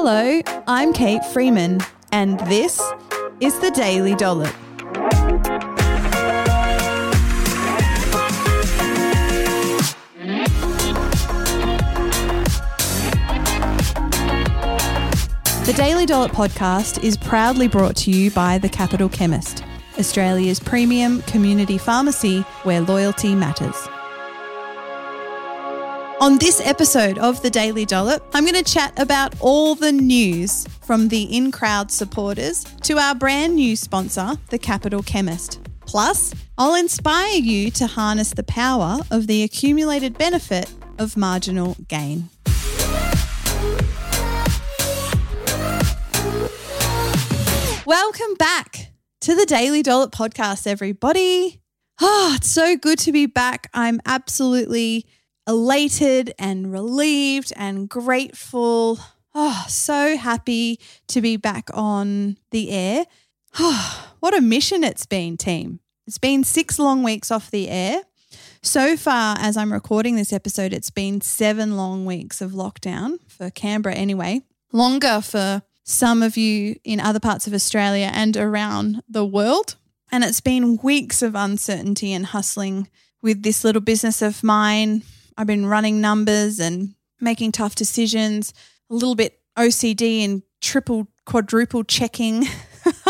Hello, I'm Kate Freeman, and this is the Daily Dollop. The Daily Dollop podcast is proudly brought to you by The Capital Chemist, Australia's premium community pharmacy where loyalty matters. On this episode of the Daily Dollop, I'm going to chat about all the news from the in crowd supporters to our brand new sponsor, The Capital Chemist. Plus, I'll inspire you to harness the power of the accumulated benefit of marginal gain. Welcome back to the Daily Dollop podcast, everybody. Oh, it's so good to be back. I'm absolutely elated and relieved and grateful. Oh, so happy to be back on the air. Oh, what a mission it's been, team. It's been six long weeks off the air. So far, as I'm recording this episode, it's been seven long weeks of lockdown for Canberra, anyway. Longer for some of you in other parts of Australia and around the world. And it's been weeks of uncertainty and hustling with this little business of mine. I've been running numbers and making tough decisions, a little bit OCD and triple, quadruple checking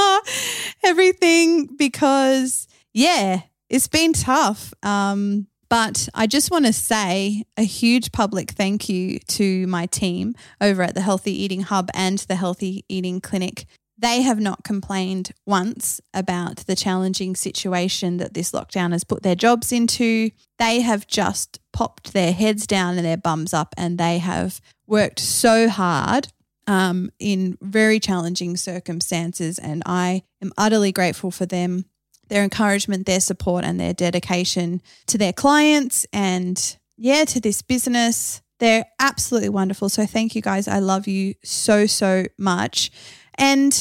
everything because, yeah, it's been tough. Um, but I just want to say a huge public thank you to my team over at the Healthy Eating Hub and the Healthy Eating Clinic. They have not complained once about the challenging situation that this lockdown has put their jobs into. They have just popped their heads down and their bums up, and they have worked so hard um, in very challenging circumstances. And I am utterly grateful for them their encouragement, their support, and their dedication to their clients and, yeah, to this business. They're absolutely wonderful. So, thank you guys. I love you so, so much. And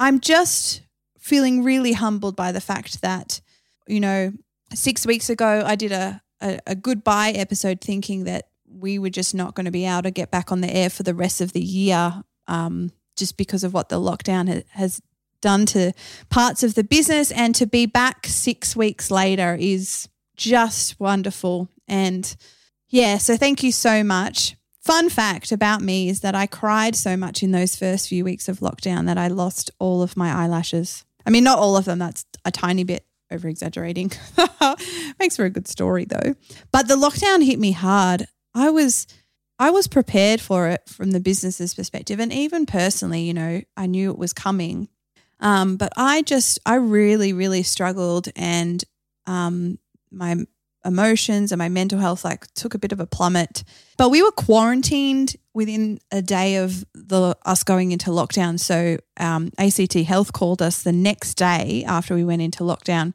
I'm just feeling really humbled by the fact that, you know, six weeks ago, I did a, a, a goodbye episode thinking that we were just not going to be able to get back on the air for the rest of the year um, just because of what the lockdown ha- has done to parts of the business and to be back six weeks later is just wonderful. And yeah, so thank you so much. Fun fact about me is that I cried so much in those first few weeks of lockdown that I lost all of my eyelashes. I mean, not all of them, that's a tiny bit over exaggerating. Makes for a good story though. But the lockdown hit me hard. I was I was prepared for it from the business's perspective and even personally, you know, I knew it was coming, um, but I just, I really, really struggled and um, my emotions and my mental health like took a bit of a plummet. But we were quarantined within a day of the us going into lockdown. So um, ACT Health called us the next day after we went into lockdown.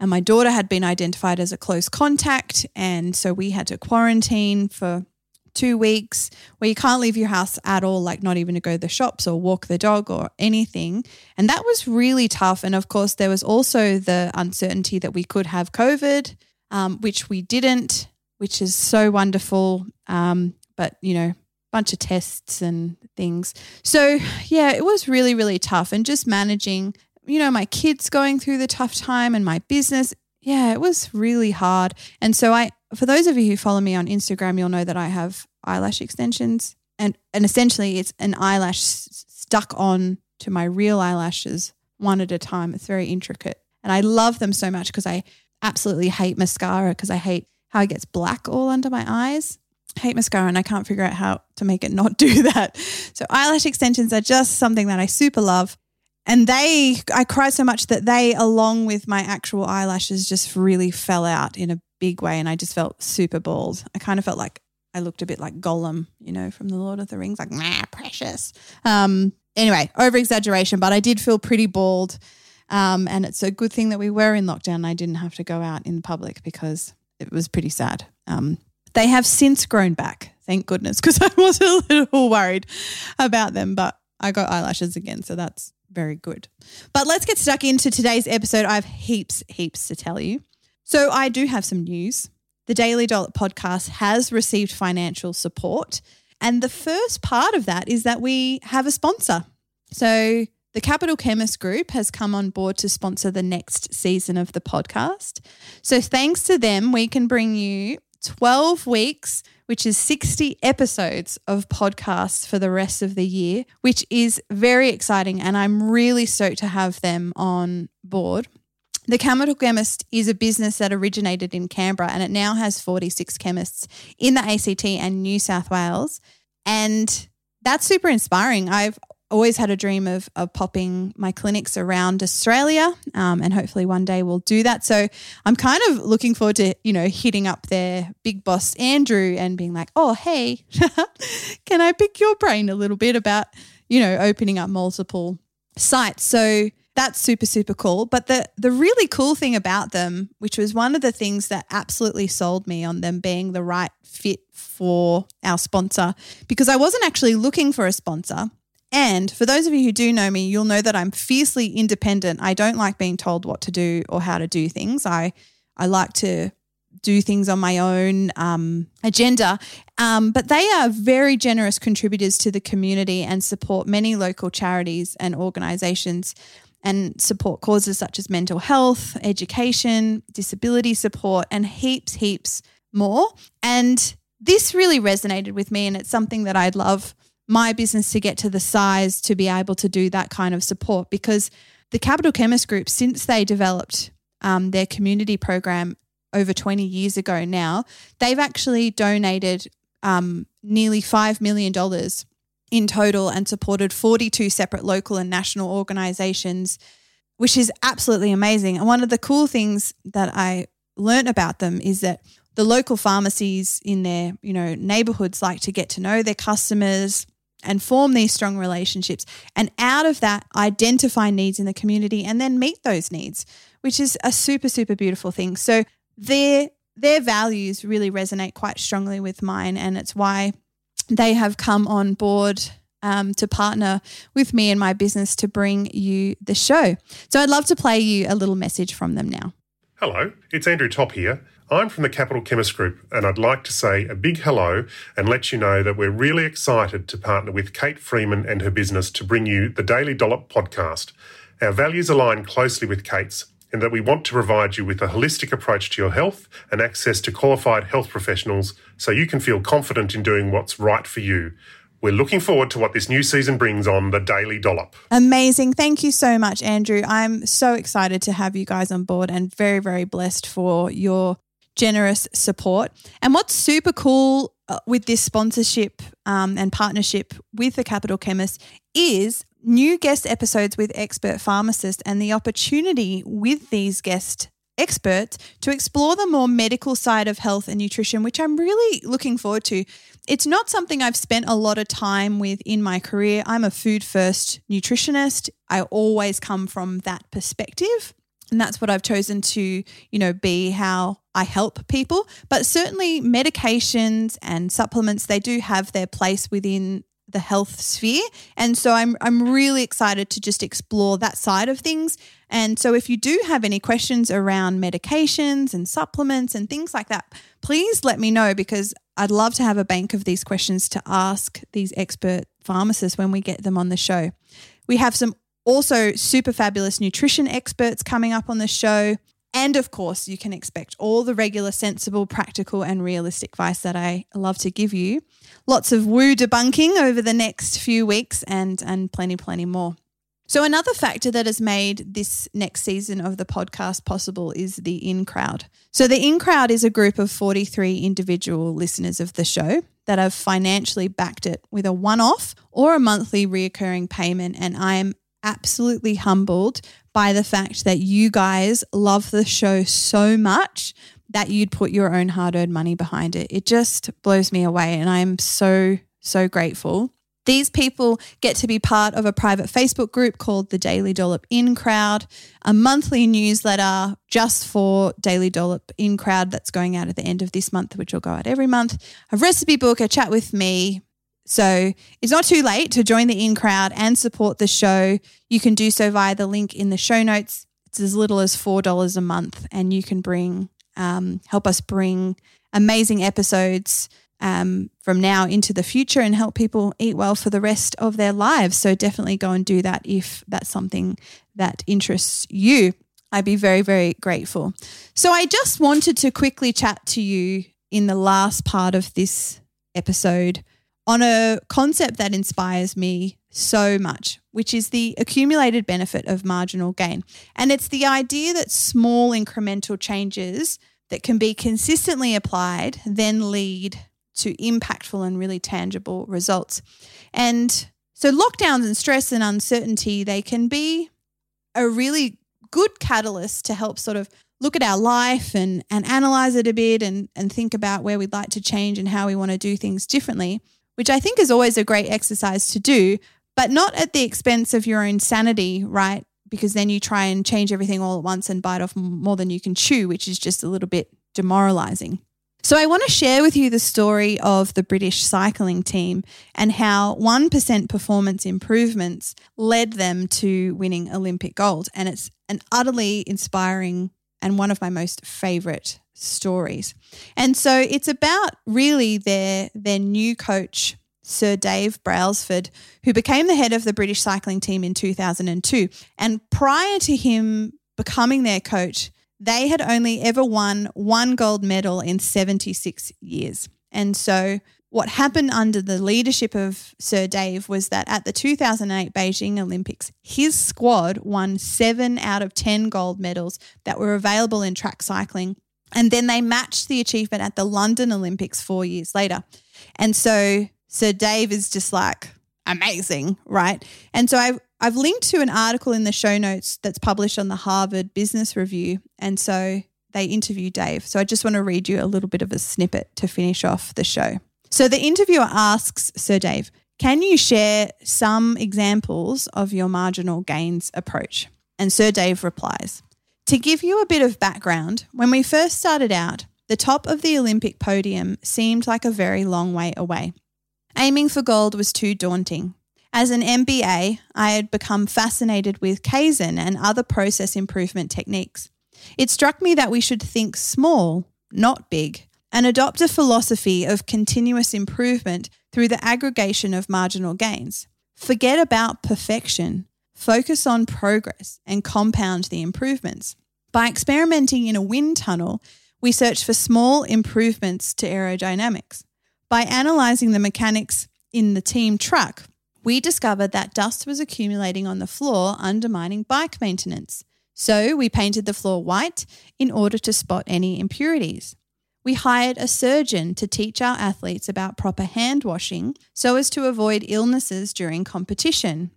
And my daughter had been identified as a close contact. And so we had to quarantine for two weeks where you can't leave your house at all, like not even to go to the shops or walk the dog or anything. And that was really tough. And of course, there was also the uncertainty that we could have COVID, um, which we didn't, which is so wonderful. Um, but, you know, bunch of tests and things. So, yeah, it was really, really tough. And just managing, you know, my kids going through the tough time and my business. Yeah, it was really hard. And so I, for those of you who follow me on Instagram, you'll know that I have eyelash extensions, and and essentially it's an eyelash stuck on to my real eyelashes one at a time. It's very intricate, and I love them so much because I absolutely hate mascara because I hate how it gets black all under my eyes. I hate mascara and I can't figure out how to make it not do that. So eyelash extensions are just something that I super love. And they, I cried so much that they, along with my actual eyelashes, just really fell out in a big way. And I just felt super bald. I kind of felt like I looked a bit like Gollum, you know, from the Lord of the Rings, like, nah, precious. Um, anyway, over exaggeration, but I did feel pretty bald. Um, and it's a good thing that we were in lockdown. and I didn't have to go out in public because it was pretty sad. Um, they have since grown back, thank goodness, because I was a little worried about them, but I got eyelashes again. So that's very good. But let's get stuck into today's episode. I have heaps, heaps to tell you. So I do have some news. The Daily Dollop podcast has received financial support And the first part of that is that we have a sponsor. So the Capital Chemist Group has come on board to sponsor the next season of the podcast. So thanks to them, we can bring you 12 weeks, which is 60 episodes of podcasts for the rest of the year, which is very exciting. And I'm really stoked to have them on board. The Chemical Chemist is a business that originated in Canberra and it now has 46 chemists in the ACT and New South Wales. And that's super inspiring. I've always had a dream of, of popping my clinics around Australia, um, and hopefully one day we'll do that. So I'm kind of looking forward to you know hitting up their big boss Andrew and being like, oh hey, can I pick your brain a little bit about you know opening up multiple sites? So that's super super cool. But the the really cool thing about them, which was one of the things that absolutely sold me on them being the right fit for our sponsor, because I wasn't actually looking for a sponsor. And for those of you who do know me, you'll know that I'm fiercely independent. I don't like being told what to do or how to do things. I I like to do things on my own um, agenda. Um, but they are very generous contributors to the community and support many local charities and organisations and support causes such as mental health, education, disability support, and heaps, heaps more. And this really resonated with me, and it's something that I'd love my business to get to the size to be able to do that kind of support because the Capital Chemist Group, since they developed um, their community program over 20 years ago now, they've actually donated um, nearly $5 million in total and supported 42 separate local and national organizations, which is absolutely amazing. And one of the cool things that I learned about them is that the local pharmacies in their, you know, neighborhoods like to get to know their customers, and form these strong relationships. And out of that, identify needs in the community and then meet those needs, which is a super, super beautiful thing. So their their values really resonate quite strongly with mine, and it's why they have come on board um, to partner with me and my business to bring you the show. So I'd love to play you a little message from them now. Hello, it's Andrew Topp here. I'm from the Capital Chemist Group, and I'd like to say a big hello and let you know that we're really excited to partner with Kate Freeman and her business to bring you the Daily Dollop podcast. Our values align closely with Kate's, in that we want to provide you with a holistic approach to your health and access to qualified health professionals so you can feel confident in doing what's right for you. We're looking forward to what this new season brings on the Daily Dollop. Amazing. Thank you so much, Andrew. I'm so excited to have you guys on board and very, very blessed for your generous support. And what's super cool uh, with this sponsorship um, and partnership with the Capital Chemist is new guest episodes with expert pharmacists and the opportunity with these guest experts to explore the more medical side of health and nutrition, which I'm really looking forward to. It's not something I've spent a lot of time with in my career. I'm a food first nutritionist. I always come from that perspective. And that's what I've chosen to, you know, be how I help people. But certainly medications and supplements, they do have their place within the health sphere. And so I'm I'm really excited to just explore that side of things. And so if you do have any questions around medications and supplements and things like that, please let me know because I'd love to have a bank of these questions to ask these expert pharmacists when we get them on the show. We have some also, super fabulous nutrition experts coming up on the show. And of course, you can expect all the regular, sensible, practical, and realistic advice that I love to give you. Lots of woo debunking over the next few weeks and, and plenty, plenty more. So, another factor that has made this next season of the podcast possible is the in crowd. So, the in crowd is a group of 43 individual listeners of the show that have financially backed it with a one off or a monthly reoccurring payment. And I am absolutely humbled by the fact that you guys love the show so much that you'd put your own hard earned money behind it. It just blows me away. And I'm so, so grateful. These people get to be part of a private Facebook group called the Daily Dollop In Crowd, a monthly newsletter just for Daily Dollop In Crowd that's going out at the end of this month, which will go out every month, a recipe book, a chat with me, so it's not too late to join the in crowd and support the show. You can do so via the link in the show notes. It's as little as $4 a month, and you can bring, um, help us bring amazing episodes um, from now into the future and help people eat well for the rest of their lives. So definitely go and do that if that's something that interests you. I'd be very, very grateful. So I just wanted to quickly chat to you in the last part of this episode on a concept that inspires me so much, which is the accumulated benefit of marginal gain. And it's the idea that small incremental changes that can be consistently applied then lead to impactful and really tangible results. And so lockdowns and stress and uncertainty, they can be a really good catalyst to help sort of look at our life and and analyze it a bit and and think about where we'd like to change and how we want to do things differently, which I think is always a great exercise to do, but not at the expense of your own sanity, right? Because then you try and change everything all at once and bite off more than you can chew, which is just a little bit demoralizing. So, I want to share with you the story of the British cycling team and how 1% performance improvements led them to winning Olympic gold. And it's an utterly inspiring and one of my most favorite stories. And so, it's about really their, their new coach, Sir Dave Brailsford, who became the head of the British cycling team in 2002. And prior to him becoming their coach, they had only ever won one gold medal in 76 years. And so, what happened under the leadership of Sir Dave was that at the 2008 Beijing Olympics, his squad won seven out of 10 gold medals that were available in track cycling. And then they matched the achievement at the London Olympics four years later. And so, Sir Dave is just like, amazing, right? And so I've, I've linked to an article in the show notes that's published on the Harvard Business Review. And so they interviewed Dave. So I just want to read you a little bit of a snippet to finish off the show. So the interviewer asks Sir Dave, can you share some examples of your marginal gains approach? And Sir Dave replies, To give you a bit of background, when we first started out, the top of the Olympic podium seemed like a very long way away. Aiming for gold was too daunting. As an MBA, I had become fascinated with Kaizen and other process improvement techniques. It struck me that we should think small, not big, and adopt a philosophy of continuous improvement through the aggregation of marginal gains. Forget about perfection, focus on progress, and compound the improvements. By experimenting in a wind tunnel, we search for small improvements to aerodynamics. By analysing the mechanics in the team truck, we discovered that dust was accumulating on the floor, undermining bike maintenance. So we painted the floor white in order to spot any impurities. We hired a surgeon to teach our athletes about proper hand washing so as to avoid illnesses during competition.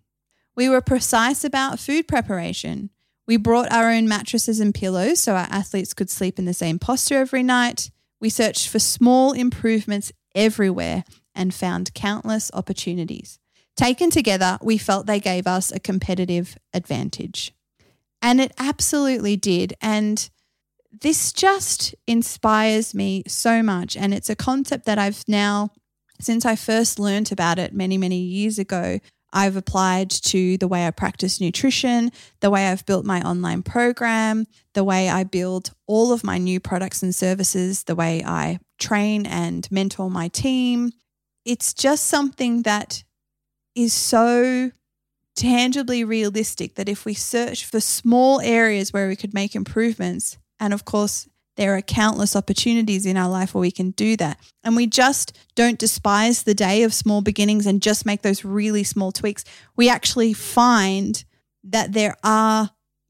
We were precise about food preparation. We brought our own mattresses and pillows so our athletes could sleep in the same posture every night. We searched for small improvements everywhere and found countless opportunities. Taken together, we felt they gave us a competitive advantage. And it absolutely did. And this just inspires me so much. And it's a concept that I've now, since I first learned about it many, many years ago, I've applied to the way I practice nutrition, the way I've built my online program, the way I build all of my new products and services, the way I train and mentor my team. It's just something that is so tangibly realistic that if we search for small areas where we could make improvements, and of course, there are countless opportunities in our life where we can do that. And we just don't despise the day of small beginnings and just make those really small tweaks. We actually find that there are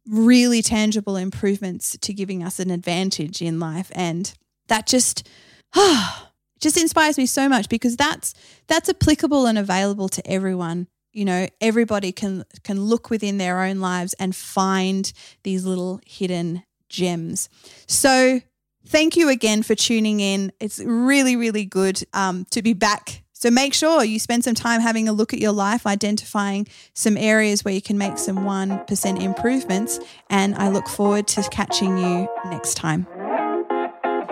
really tangible improvements to giving us an advantage in life. And that just, ah, just inspires me so much because that's that's applicable and available to everyone you know everybody can can look within their own lives and find these little hidden gems so thank you again for tuning in it's really really good um, to be back so make sure you spend some time having a look at your life identifying some areas where you can make some 1% improvements and i look forward to catching you next time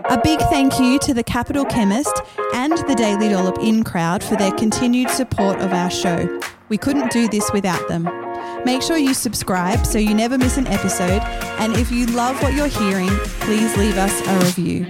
a big thank you to the Capital Chemist and the Daily Dollop In crowd for their continued support of our show. We couldn't do this without them. Make sure you subscribe so you never miss an episode. And if you love what you're hearing, please leave us a review.